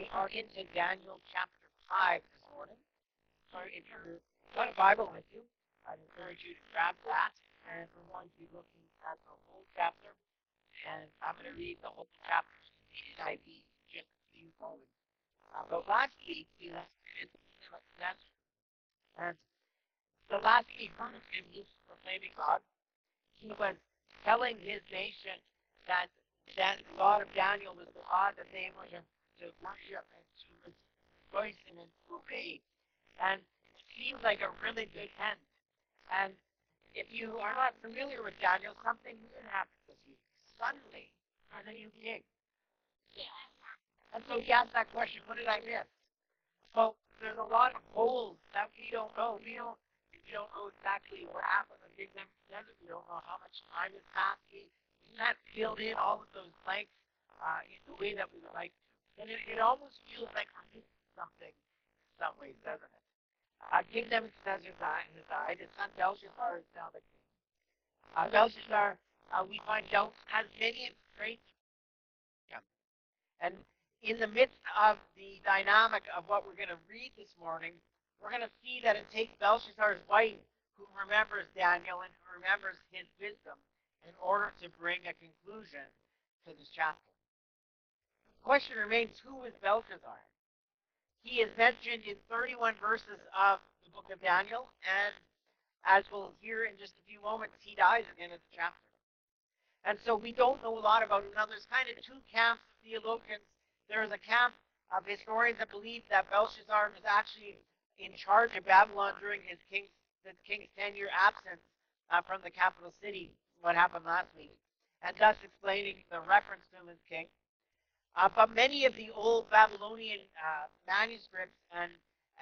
We are into Daniel chapter 5 this morning. So if you've got a Bible with you, I'd encourage you to grab that. And we're going to be looking at the whole chapter. And I'm going to read the whole chapter in the NIV just a few moments. Uh, but last week, we left in Nebuchadnezzar. And the last week, one of was proclaiming God. He was telling his nation that, that the God of Daniel was the God that they were to to worship and to rejoice and obey. And it seems like a really good end. And if you are not familiar with Daniel, something weird happens this week. Suddenly, there's a new king. And so he asked that question, what did I miss? Well, there's a lot of holes that we don't know. We don't we don't know exactly what happened in Big Nebuchadnezzar. We don't know how much time has passed. We, we can't fill in all of those blanks uh, in the way that we would like to. And it, it almost feels like missing something in some ways, doesn't it? Uh, King Nebuchadnezzar has died. His son Belshazzar is now the king. Uh, Belshazzar, uh, we find out, has many. Yeah. And in the midst of the dynamic of what we're going to read this morning, we're going to see that it takes Belshazzar's wife, who remembers Daniel and who remembers his wisdom, in order to bring a conclusion to this chapter question remains who is Belshazzar? He is mentioned in 31 verses of the book of Daniel, and as we'll hear in just a few moments, he dies at the end of the chapter. And so we don't know a lot about him. Now, there's kind of two camps of theologians. There is a camp of historians that believe that Belshazzar was actually in charge of Babylon during his king's, the king's 10-year absence uh, from the capital city, what happened last week, and thus explaining the reference to him as king. Uh, but many of the old Babylonian uh, manuscripts and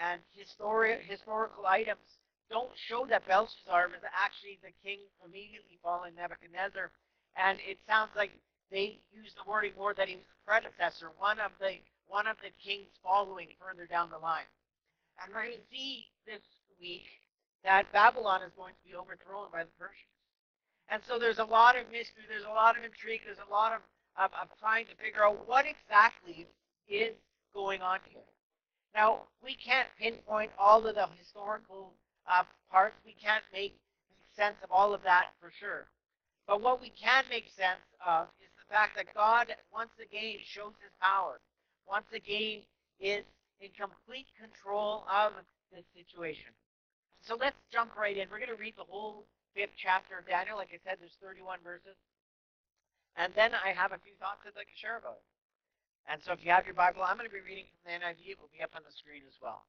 and histori- historical items don't show that Belshazzar was actually the king immediately following Nebuchadnezzar, and it sounds like they use the wording more that he was the predecessor, one of the one of the kings following further down the line. And we're going to see this week that Babylon is going to be overthrown by the Persians. And so there's a lot of mystery, there's a lot of intrigue, there's a lot of of, of trying to figure out what exactly is going on here. Now, we can't pinpoint all of the historical uh, parts. We can't make sense of all of that for sure. But what we can make sense of is the fact that God once again shows his power. Once again is in complete control of this situation. So let's jump right in. We're going to read the whole fifth chapter of Daniel. Like I said, there's 31 verses. And then I have a few thoughts I'd like to share about it. And so if you have your Bible, I'm going to be reading from the NIV. It will be up on the screen as well.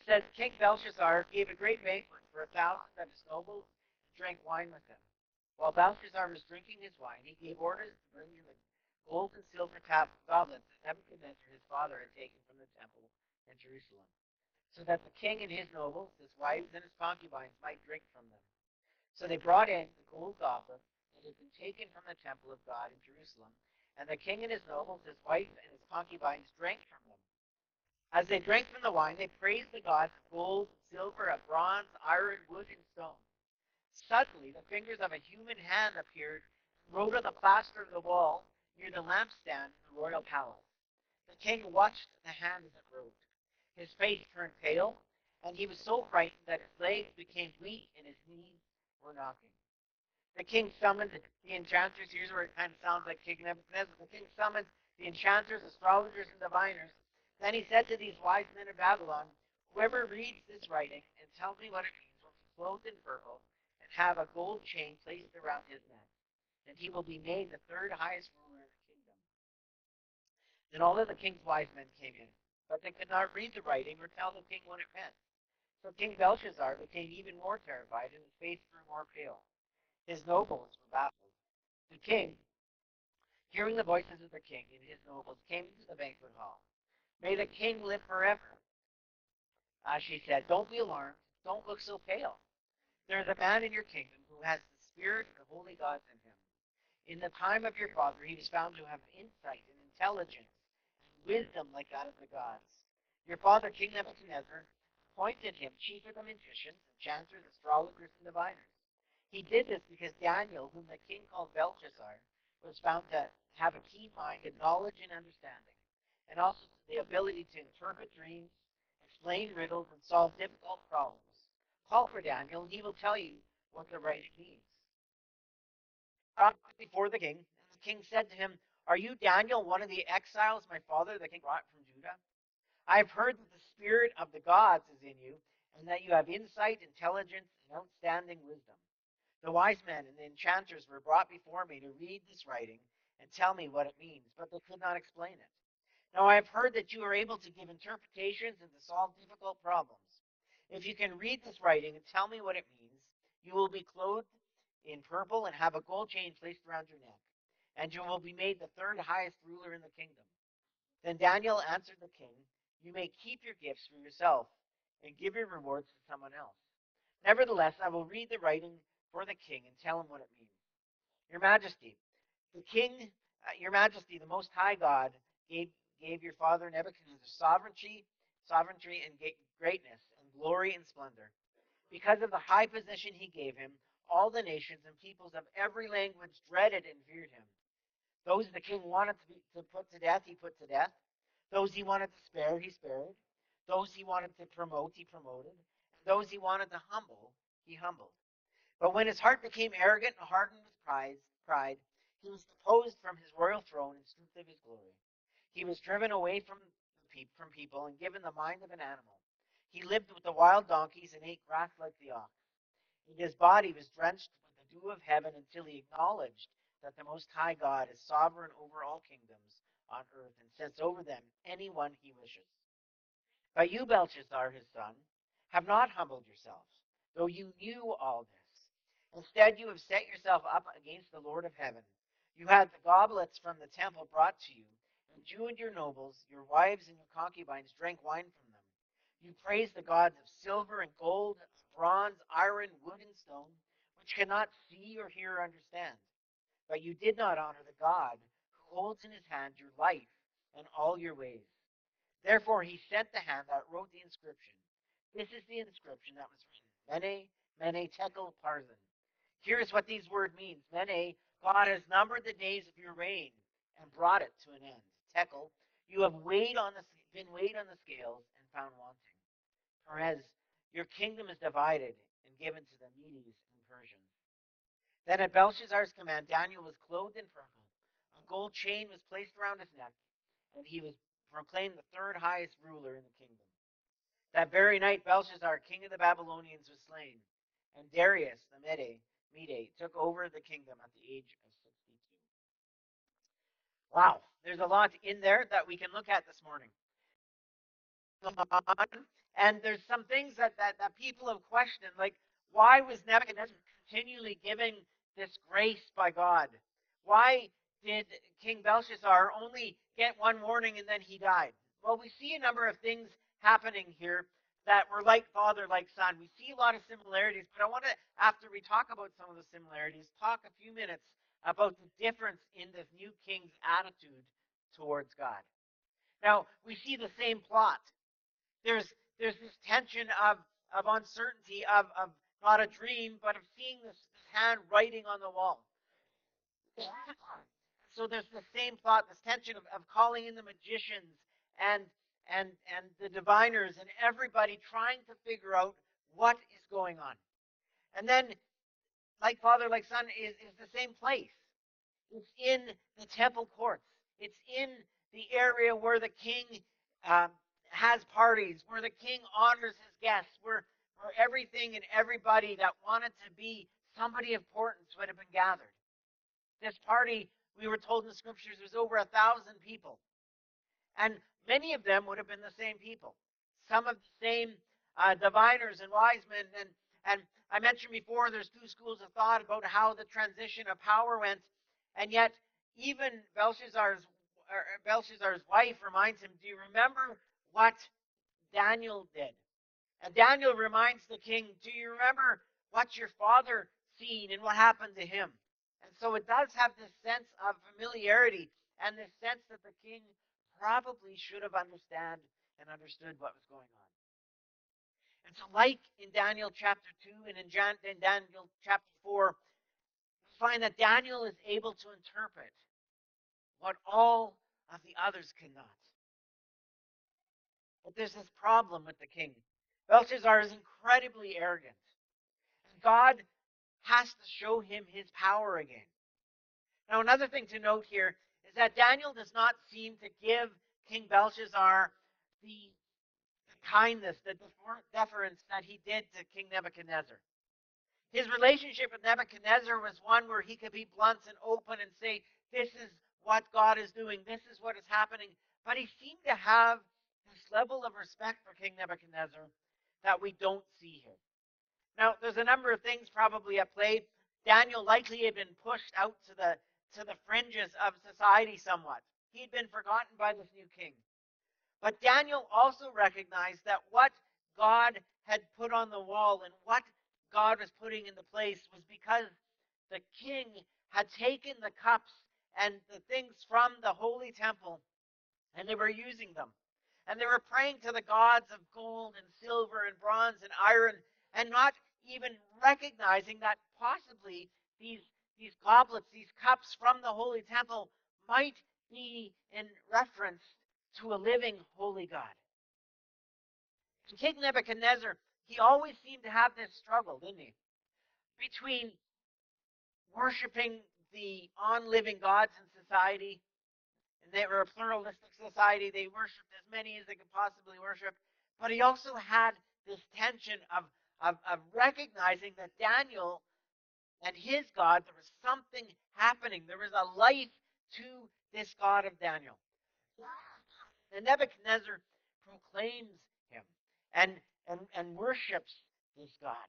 It says, King Belshazzar gave a great banquet for a thousand of his nobles to drink wine with them. While Belshazzar was drinking his wine, he gave orders to bring him the gold and silver cup goblets that Nebuchadnezzar his father had taken from the temple in Jerusalem, so that the king and his nobles, his wives and his concubines might drink from them. So they brought in the gold goblets had been taken from the temple of God in Jerusalem, and the king and his nobles, his wife, and his concubines drank from them. As they drank from the wine, they praised the gods of gold, silver, of bronze, iron, wood, and stone. Suddenly, the fingers of a human hand appeared, wrote on the plaster of the wall near the lampstand in the royal palace. The king watched the hand as it wrote. His face turned pale, and he was so frightened that his legs became weak and his knees were knocking. The king summoned the enchanters. Here's where it kind of sounds like King Nebuchadnezzar. The king summoned the enchanters, astrologers, and diviners. Then he said to these wise men of Babylon, Whoever reads this writing and tells me what it means will be clothed in purple and have a gold chain placed around his neck. And he will be made the third highest ruler in the kingdom. Then all of the king's wise men came in, but they could not read the writing or tell the king what it meant. So King Belshazzar became even more terrified, and his face grew more pale. His nobles were baffled. The king, hearing the voices of the king and his nobles, came into the banquet hall. May the king live forever. Uh, she said, Don't be alarmed. Don't look so pale. There is a man in your kingdom who has the spirit of the holy gods in him. In the time of your father, he was found to have insight and intelligence wisdom like that of the gods. Your father, King Nebuchadnezzar, appointed him chief of the magicians, enchanters, astrologers, and diviners. He did this because Daniel, whom the king called Belteshazzar, was found to have a keen mind and knowledge and understanding. and also the ability to interpret dreams, explain riddles, and solve difficult problems. Call for Daniel, and he will tell you what the writing means. Before the king, the king said to him, Are you Daniel, one of the exiles my father, the king, brought from Judah? I have heard that the spirit of the gods is in you, and that you have insight, intelligence, and outstanding wisdom. The wise men and the enchanters were brought before me to read this writing and tell me what it means, but they could not explain it. Now I have heard that you are able to give interpretations and to solve difficult problems. If you can read this writing and tell me what it means, you will be clothed in purple and have a gold chain placed around your neck, and you will be made the third highest ruler in the kingdom. Then Daniel answered the king, You may keep your gifts for yourself and give your rewards to someone else. Nevertheless, I will read the writing for the king and tell him what it means. Your Majesty, the king, uh, Your Majesty, the Most High God, gave gave your father Nebuchadnezzar sovereignty, sovereignty and greatness and glory and splendor. Because of the high position he gave him, all the nations and peoples of every language dreaded and feared him. Those the king wanted to, be, to put to death, he put to death. Those he wanted to spare, he spared. Those he wanted to promote, he promoted. And those he wanted to humble, he humbled. But when his heart became arrogant and hardened with pride, pride, he was deposed from his royal throne in strength of his glory. He was driven away from, from people and given the mind of an animal. He lived with the wild donkeys and ate grass like the ox. And his body was drenched with the dew of heaven until he acknowledged that the Most High God is sovereign over all kingdoms on earth and sets over them anyone he wishes. But you, Belshazzar, his son, have not humbled yourselves, though you knew all this. Instead, you have set yourself up against the Lord of heaven. You had the goblets from the temple brought to you and you and your nobles, your wives and your concubines drank wine from them. You praised the gods of silver and gold, bronze, iron, wood, and stone, which cannot see or hear or understand. But you did not honor the God who holds in his hand your life and all your ways. Therefore he sent the hand that wrote the inscription. This is the inscription that was written. Mene, Mene, Tekel, Parsin. Here is what these words mean. Mene, God has numbered the days of your reign and brought it to an end. Tekel, you have weighed on the, been weighed on the scales and found wanting. Peres, your kingdom is divided and given to the Medes and Persians. Then at Belshazzar's command, Daniel was clothed in purple. A gold chain was placed around his neck, and he was proclaimed the third highest ruler in the kingdom. That very night, Belshazzar, king of the Babylonians, was slain, and Darius the Mede, Mede took over the kingdom at the age of 62. Wow, there's a lot in there that we can look at this morning. And there's some things that, that, that people have questioned, like why was Nebuchadnezzar continually given this grace by God? Why did King Belshazzar only get one warning and then he died? Well, we see a number of things happening here that were like father, like son. We see a lot of similarities, but I want to, after we talk about some of the similarities, talk a few minutes about the difference in this new king's attitude towards God. Now, we see the same plot. There's there's this tension of, of uncertainty, of, of not a dream, but of seeing this, this hand writing on the wall. So there's the same plot, this tension of, of calling in the magicians and and and the diviners and everybody trying to figure out what is going on. And then, like father, like son, is, is the same place. It's in the temple courts. It's in the area where the king um, has parties, where the king honors his guests, where, where everything and everybody that wanted to be somebody of importance would have been gathered. This party, we were told in the scriptures, was over a thousand people. And many of them would have been the same people. Some of the same uh, diviners and wise men. And, and I mentioned before, there's two schools of thought about how the transition of power went. And yet, even Belshazzar's, Belshazzar's wife reminds him, Do you remember what Daniel did? And Daniel reminds the king, Do you remember what your father seen and what happened to him? And so it does have this sense of familiarity and this sense that the king probably should have understood and understood what was going on. And so, like in Daniel chapter 2 and in, in Daniel chapter 4, we find that Daniel is able to interpret what all of the others cannot. But there's this problem with the king. Belshazzar is incredibly arrogant. And God has to show him his power again. Now, another thing to note here that Daniel does not seem to give King Belshazzar the kindness, the deference that he did to King Nebuchadnezzar. His relationship with Nebuchadnezzar was one where he could be blunt and open and say, This is what God is doing, this is what is happening. But he seemed to have this level of respect for King Nebuchadnezzar that we don't see here. Now, there's a number of things probably at play. Daniel likely had been pushed out to the to the fringes of society somewhat. He'd been forgotten by this new king. But Daniel also recognized that what God had put on the wall and what God was putting into place was because the king had taken the cups and the things from the holy temple and they were using them. And they were praying to the gods of gold and silver and bronze and iron and not even recognizing that possibly these, these goblets, these cups from the holy temple might be in reference to a living holy God. And King Nebuchadnezzar, he always seemed to have this struggle, didn't he? Between worshiping the on living gods in society, and they were a pluralistic society, they worshiped as many as they could possibly worship, but he also had this tension of, of, of recognizing that Daniel and his God, there was something happening. There was a life to this God of Daniel. And Nebuchadnezzar proclaims him and, and, and worships this God.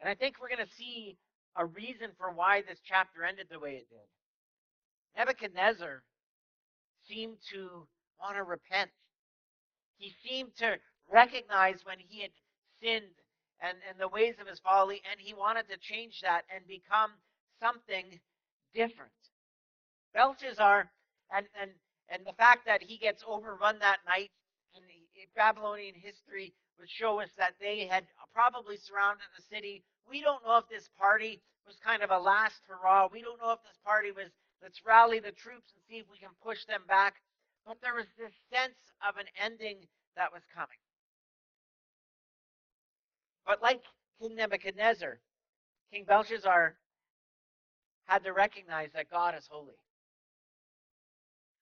And I think we're going to see a reason for why this chapter ended the way it did. Nebuchadnezzar seemed to want to repent. He seemed to recognize when he had sinned and, and the ways of his folly, and he wanted to change that and become something different. Belshazzar and, and and the fact that he gets overrun that night in Babylonian history would show us that they had probably surrounded the city. We don't know if this party was kind of a last hurrah. We don't know if this party was let's rally the troops and see if we can push them back. But there was this sense of an ending that was coming. But like King Nebuchadnezzar, King Belshazzar had to recognize that God is holy.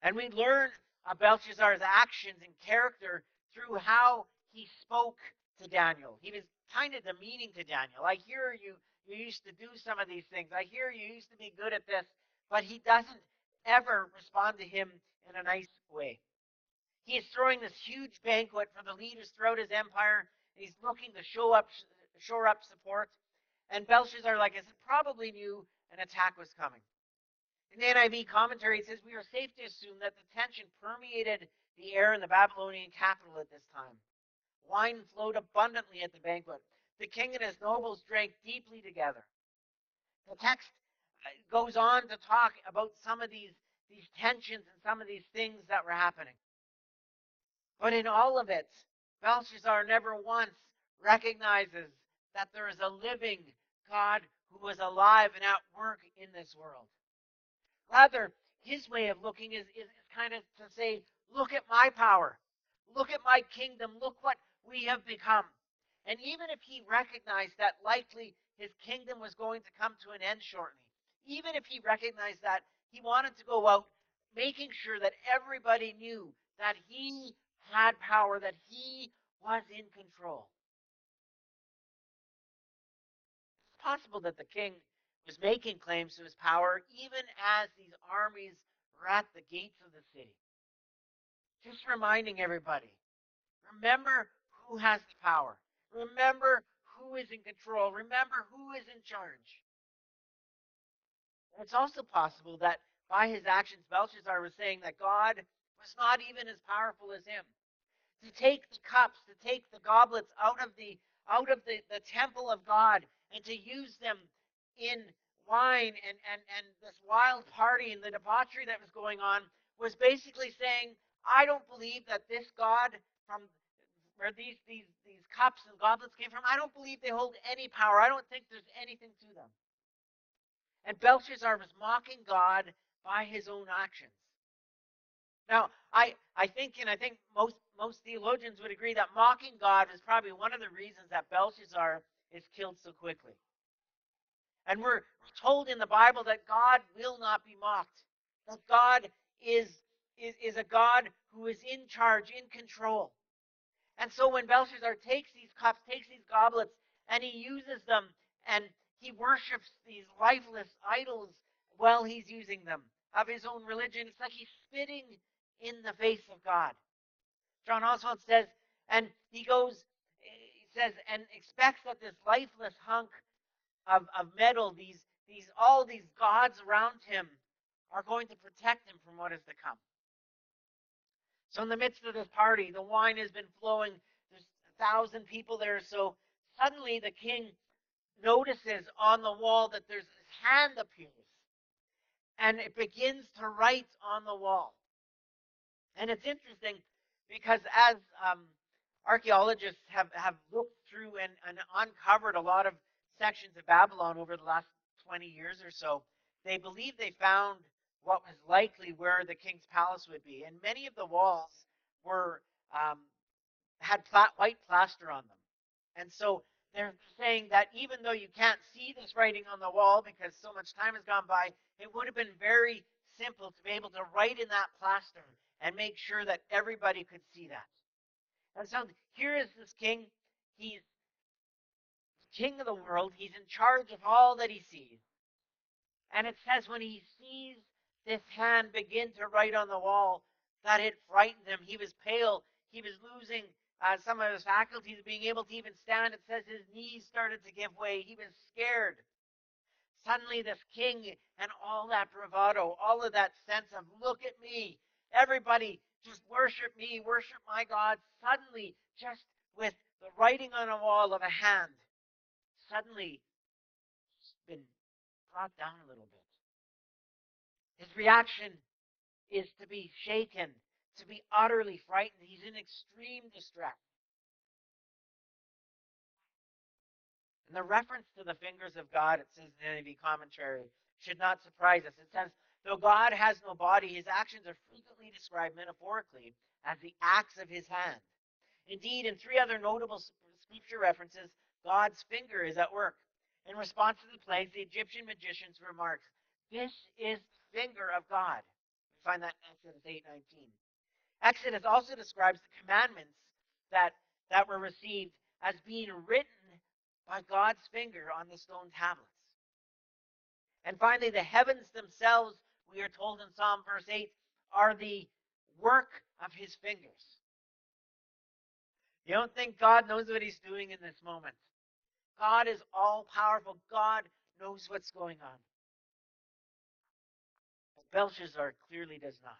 And we learn about Belshazzar's actions and character through how he spoke to Daniel. He was kind of demeaning to Daniel. I hear you you used to do some of these things. I hear you used to be good at this, but he doesn't ever respond to him in a nice way. He is throwing this huge banquet for the leaders throughout his empire. He's looking to show up, shore up support. And Belshazzar, like I said, probably knew an attack was coming. In the NIV commentary, it says, We are safe to assume that the tension permeated the air in the Babylonian capital at this time. Wine flowed abundantly at the banquet. The king and his nobles drank deeply together. The text uh, goes on to talk about some of these, these tensions and some of these things that were happening. But in all of it, Belshazzar never once recognizes that there is a living God who is alive and at work in this world. Rather, his way of looking is, is, kind of to say, look at my power. Look at my kingdom. Look what we have become. And even if he recognized that likely his kingdom was going to come to an end shortly, even if he recognized that, he wanted to go out making sure that everybody knew that he had power, that he was in control. It's possible that the king was making claims to his power even as these armies were at the gates of the city. Just reminding everybody remember who has the power, remember who is in control, remember who is in charge. It's also possible that by his actions, Belshazzar was saying that God was not even as powerful as him. To take the cups, to take the goblets out of the out of the, the temple of God and to use them in wine and, and, and this wild party and the debauchery that was going on was basically saying, I don't believe that this God from where these, these, these cups and goblets came from, I don't believe they hold any power. I don't think there's anything to them. And Belshazzar was mocking God by his own actions. Now, I, I think, and I think most, most theologians would agree that mocking God is probably one of the reasons that Belshazzar is killed so quickly. And we're told in the Bible that God will not be mocked. That God is, is, is a God who is in charge, in control. And so when Belshazzar takes these cups, takes these goblets, and he uses them, and he worships these lifeless idols while he's using them of his own religion, it's like he's spitting in the face of God. John Oswald says, and he goes, he says, and expects that this lifeless hunk of, of metal, these, these, all these gods around him are going to protect him from what is to come. So in the midst of this party, the wine has been flowing. There's a thousand people there. So suddenly the king notices on the wall that there's this hand appears. And it begins to write on the wall. And it's interesting because as um, archaeologists have, have looked through and, and uncovered a lot of sections of Babylon over the last 20 years or so, they believe they found what was likely where the king's palace would be. And many of the walls were um, had white plaster on them. And so they're saying that even though you can't see this writing on the wall because so much time has gone by, it would have been very simple to be able to write in that plaster and make sure that everybody could see that. And so here is this king. He's king of the world. He's in charge of all that he sees. And it says when he sees this hand begin to write on the wall, that it frightened him. He was pale. He was losing uh, some of his faculties of being able to even stand. It says his knees started to give way. He was scared. Suddenly, this king and all that bravado, all of that sense of, look at me, everybody, just worship me, worship my God, suddenly, just with the writing on a wall of a hand, suddenly he's been brought down a little bit. His reaction is to be shaken, to be utterly frightened. He's in extreme distress. And the reference to the fingers of God, it says in the NIV commentary, should not surprise us. It says, though God has no body, his actions are frequently described metaphorically as the acts of his hand. Indeed, in three other notable scripture references, God's finger is at work. In response to the plagues, the Egyptian magicians remarked, This is the finger of God. We find that in Exodus 8:19. Exodus also describes the commandments that, that were received as being written by God's finger on the stone tablets. And finally, the heavens themselves, we are told in Psalm verse 8, are the work of his fingers. You don't think God knows what he's doing in this moment. God is all powerful. God knows what's going on. But Belshazzar clearly does not.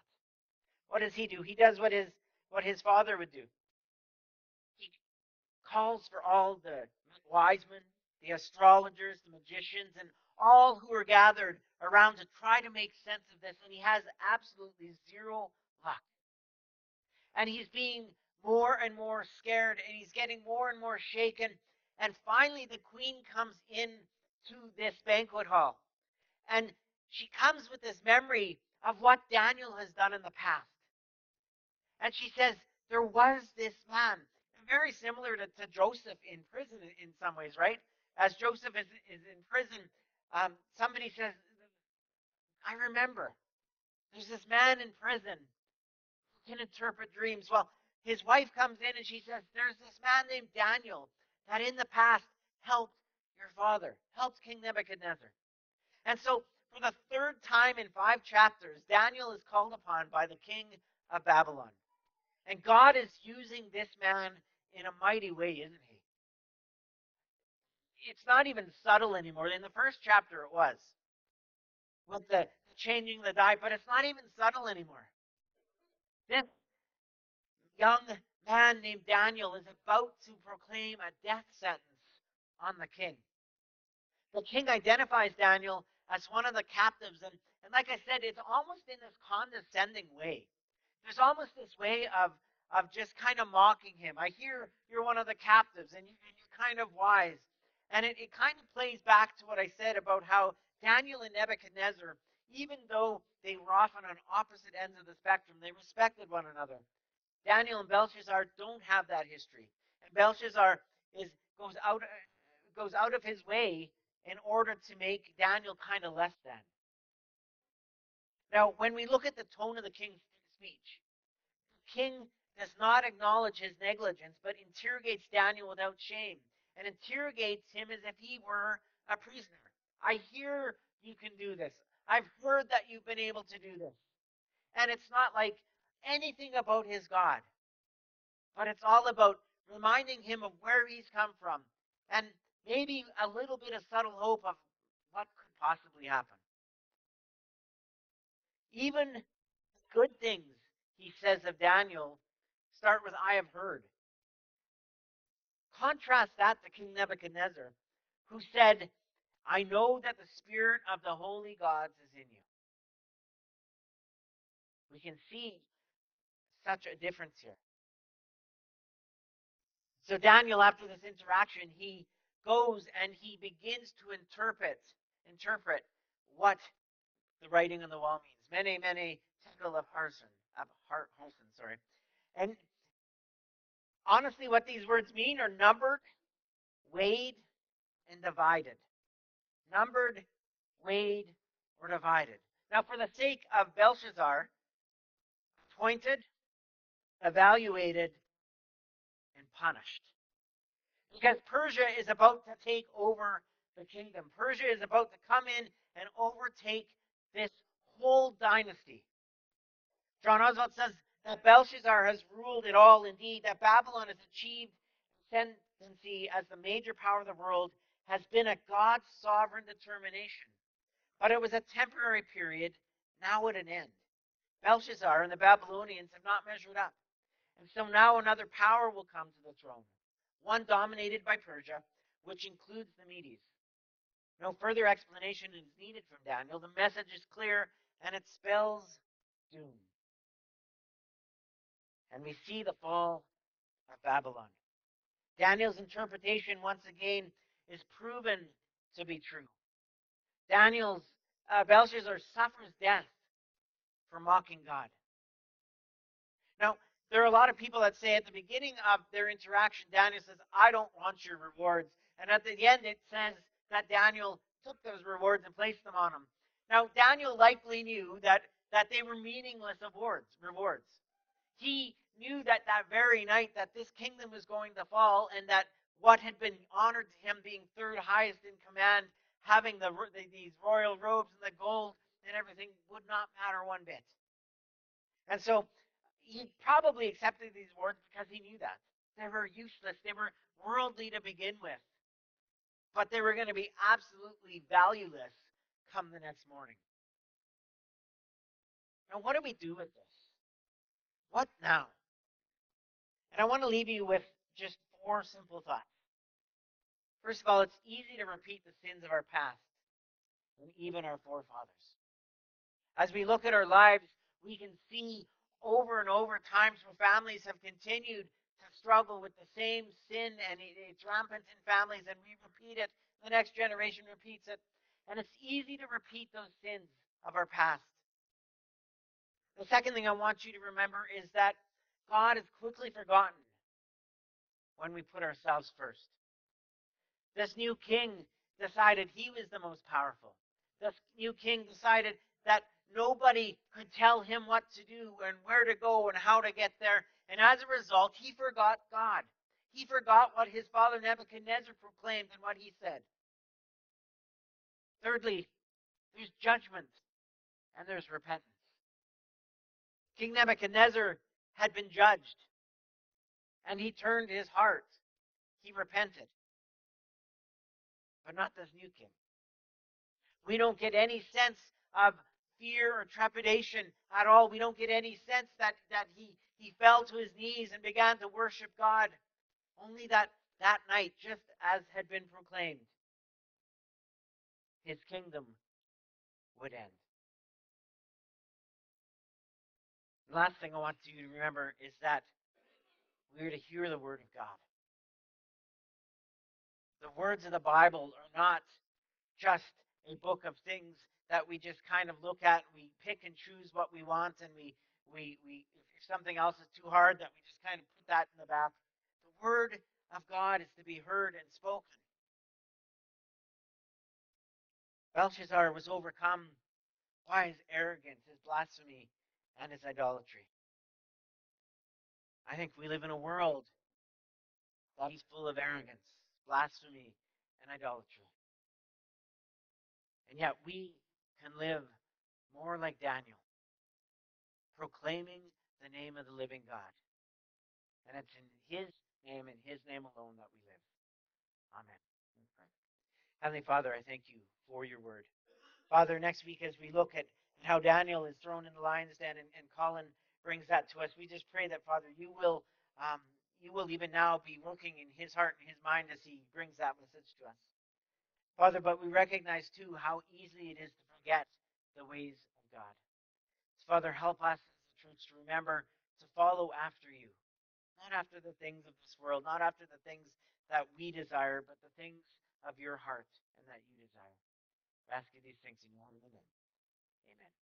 What does he do? He does what his what his father would do. He calls for all the wise men, the astrologers, the magicians, and all who are gathered around to try to make sense of this, and he has absolutely zero luck. And he's being more and more scared, and he's getting more and more shaken. And finally, the queen comes in to this banquet hall. And she comes with this memory of what Daniel has done in the past. And she says, There was this man, very similar to, to Joseph in prison in some ways, right? As Joseph is, is in prison, um, somebody says, I remember there's this man in prison who can interpret dreams. Well, his wife comes in and she says, There's this man named Daniel that in the past helped your father, helped King Nebuchadnezzar. And so, for the third time in five chapters, Daniel is called upon by the king of Babylon. And God is using this man in a mighty way, isn't he? It's not even subtle anymore. In the first chapter, it was with the changing the but it's not even subtle anymore. This young man named Daniel is about to proclaim a death sentence on the king. The king identifies Daniel as one of the captives, and, and like I said, it's almost in this condescending way. There's almost this way of of just kind of mocking him. I hear you're one of the captives, and, you, are kind of wise. And it, it kind of plays back to what I said about how Daniel and Nebuchadnezzar, even though they were often on opposite ends of the spectrum, they respected one another. Daniel and Belshazzar don't have that history. And Belshazzar is goes out goes out of his way in order to make Daniel kind of less than. Now, when we look at the tone of the king's speech, the king does not acknowledge his negligence, but interrogates Daniel without shame and interrogates him as if he were a prisoner. I hear you can do this. I've heard that you've been able to do this. And it's not like anything about his God, but it's all about reminding him of where he's come from and maybe a little bit of subtle hope of what could possibly happen. Even good things, he says of Daniel, start with I have heard. Contrast that to King Nebuchadnezzar, who said, I know that the spirit of the holy gods is in you. We can see such a difference here. So Daniel, after this interaction, he goes and he begins to interpret interpret what the writing on the wall means. Mene, mene tekel upharsin, of Harson, sorry. And honestly, what these words mean are numbered, weighed, and divided. Numbered, weighed, or divided. Now, for the sake of Belshazzar, appointed, evaluated, and punished. Because Persia is about to take over the kingdom. Persia is about to come in and overtake this whole dynasty. John Oswald says that Belshazzar has ruled it all. Indeed, that Babylon has achieved ascendancy as the major power of the world has been a God's sovereign determination. But it was a temporary period, now at an end. Belshazzar and the Babylonians have not measured up. And so now another power will come to the throne, one dominated by Persia, which includes the Medes. No further explanation is needed from Daniel. The message is clear and it spells doom. And we see the fall of Babylon. Daniel's interpretation, once again, is proven to be true. Daniel's uh, Belshazzar suffers death for mocking God. Now, there are a lot of people that say at the beginning of their interaction, Daniel says, I don't want your rewards. And at the end, it says that Daniel took those rewards and placed them on him. Now, Daniel likely knew that, that they were meaningless awards, rewards. He knew that that very night that this kingdom was going to fall and that what had been honored to him being third highest in command, having the, the, these royal robes and the gold and everything would not matter one bit. And so he probably accepted these words because he knew that. They were useless. They were worldly to begin with. But they were going to be absolutely valueless come the next morning. Now, what do we do with this? What now? And I want to leave you with just four simple thoughts. First of all, it's easy to repeat the sins of our past and even our forefathers. As we look at our lives, we can see over and over times where families have continued to struggle with the same sin and it's rampant in families and we repeat it, the next generation repeats it, and it's easy to repeat those sins of our past. The second thing I want you to remember is that God is quickly forgotten when we put ourselves first. This new king decided he was the most powerful. This new king decided that nobody could tell him what to do and where to go and how to get there. And as a result, he forgot God. He forgot what his father Nebuchadnezzar proclaimed and what he said. Thirdly, there's judgment and there's repentance. King Nebuchadnezzar had been judged and he turned his heart. He repented. But not this new king. We don't get any sense of fear or trepidation at all. We don't get any sense that, that he, he fell to his knees and began to worship God. Only that that night, just as had been proclaimed, his kingdom would end. The last thing I want you to remember is that we're to hear the word of God. The words of the Bible are not just a book of things that we just kind of look at, we pick and choose what we want, and we, we, we if something else is too hard, that we just kind of put that in the back. The Word of God is to be heard and spoken. Belshazzar was overcome by his arrogance, his blasphemy, and his idolatry. I think we live in a world that is full of arrogance, blasphemy, and idolatry. And yet we can live more like Daniel, proclaiming the name of the living God. And it's in his name and his name alone that we live. Amen. Heavenly Father, I thank you for your word. Father, next week as we look at how Daniel is thrown in the lion's den and, and Colin brings that to us, we just pray that, Father, you will um, you will even now be working in his heart and his mind as he brings that message to us. Father, but we recognize too how easy it is to forget the ways of God. So, Father, help us as a church to remember to follow after you, not after the things of this world, not after the things that we desire, but the things of your heart and that you desire. I ask you these things in your name. Amen.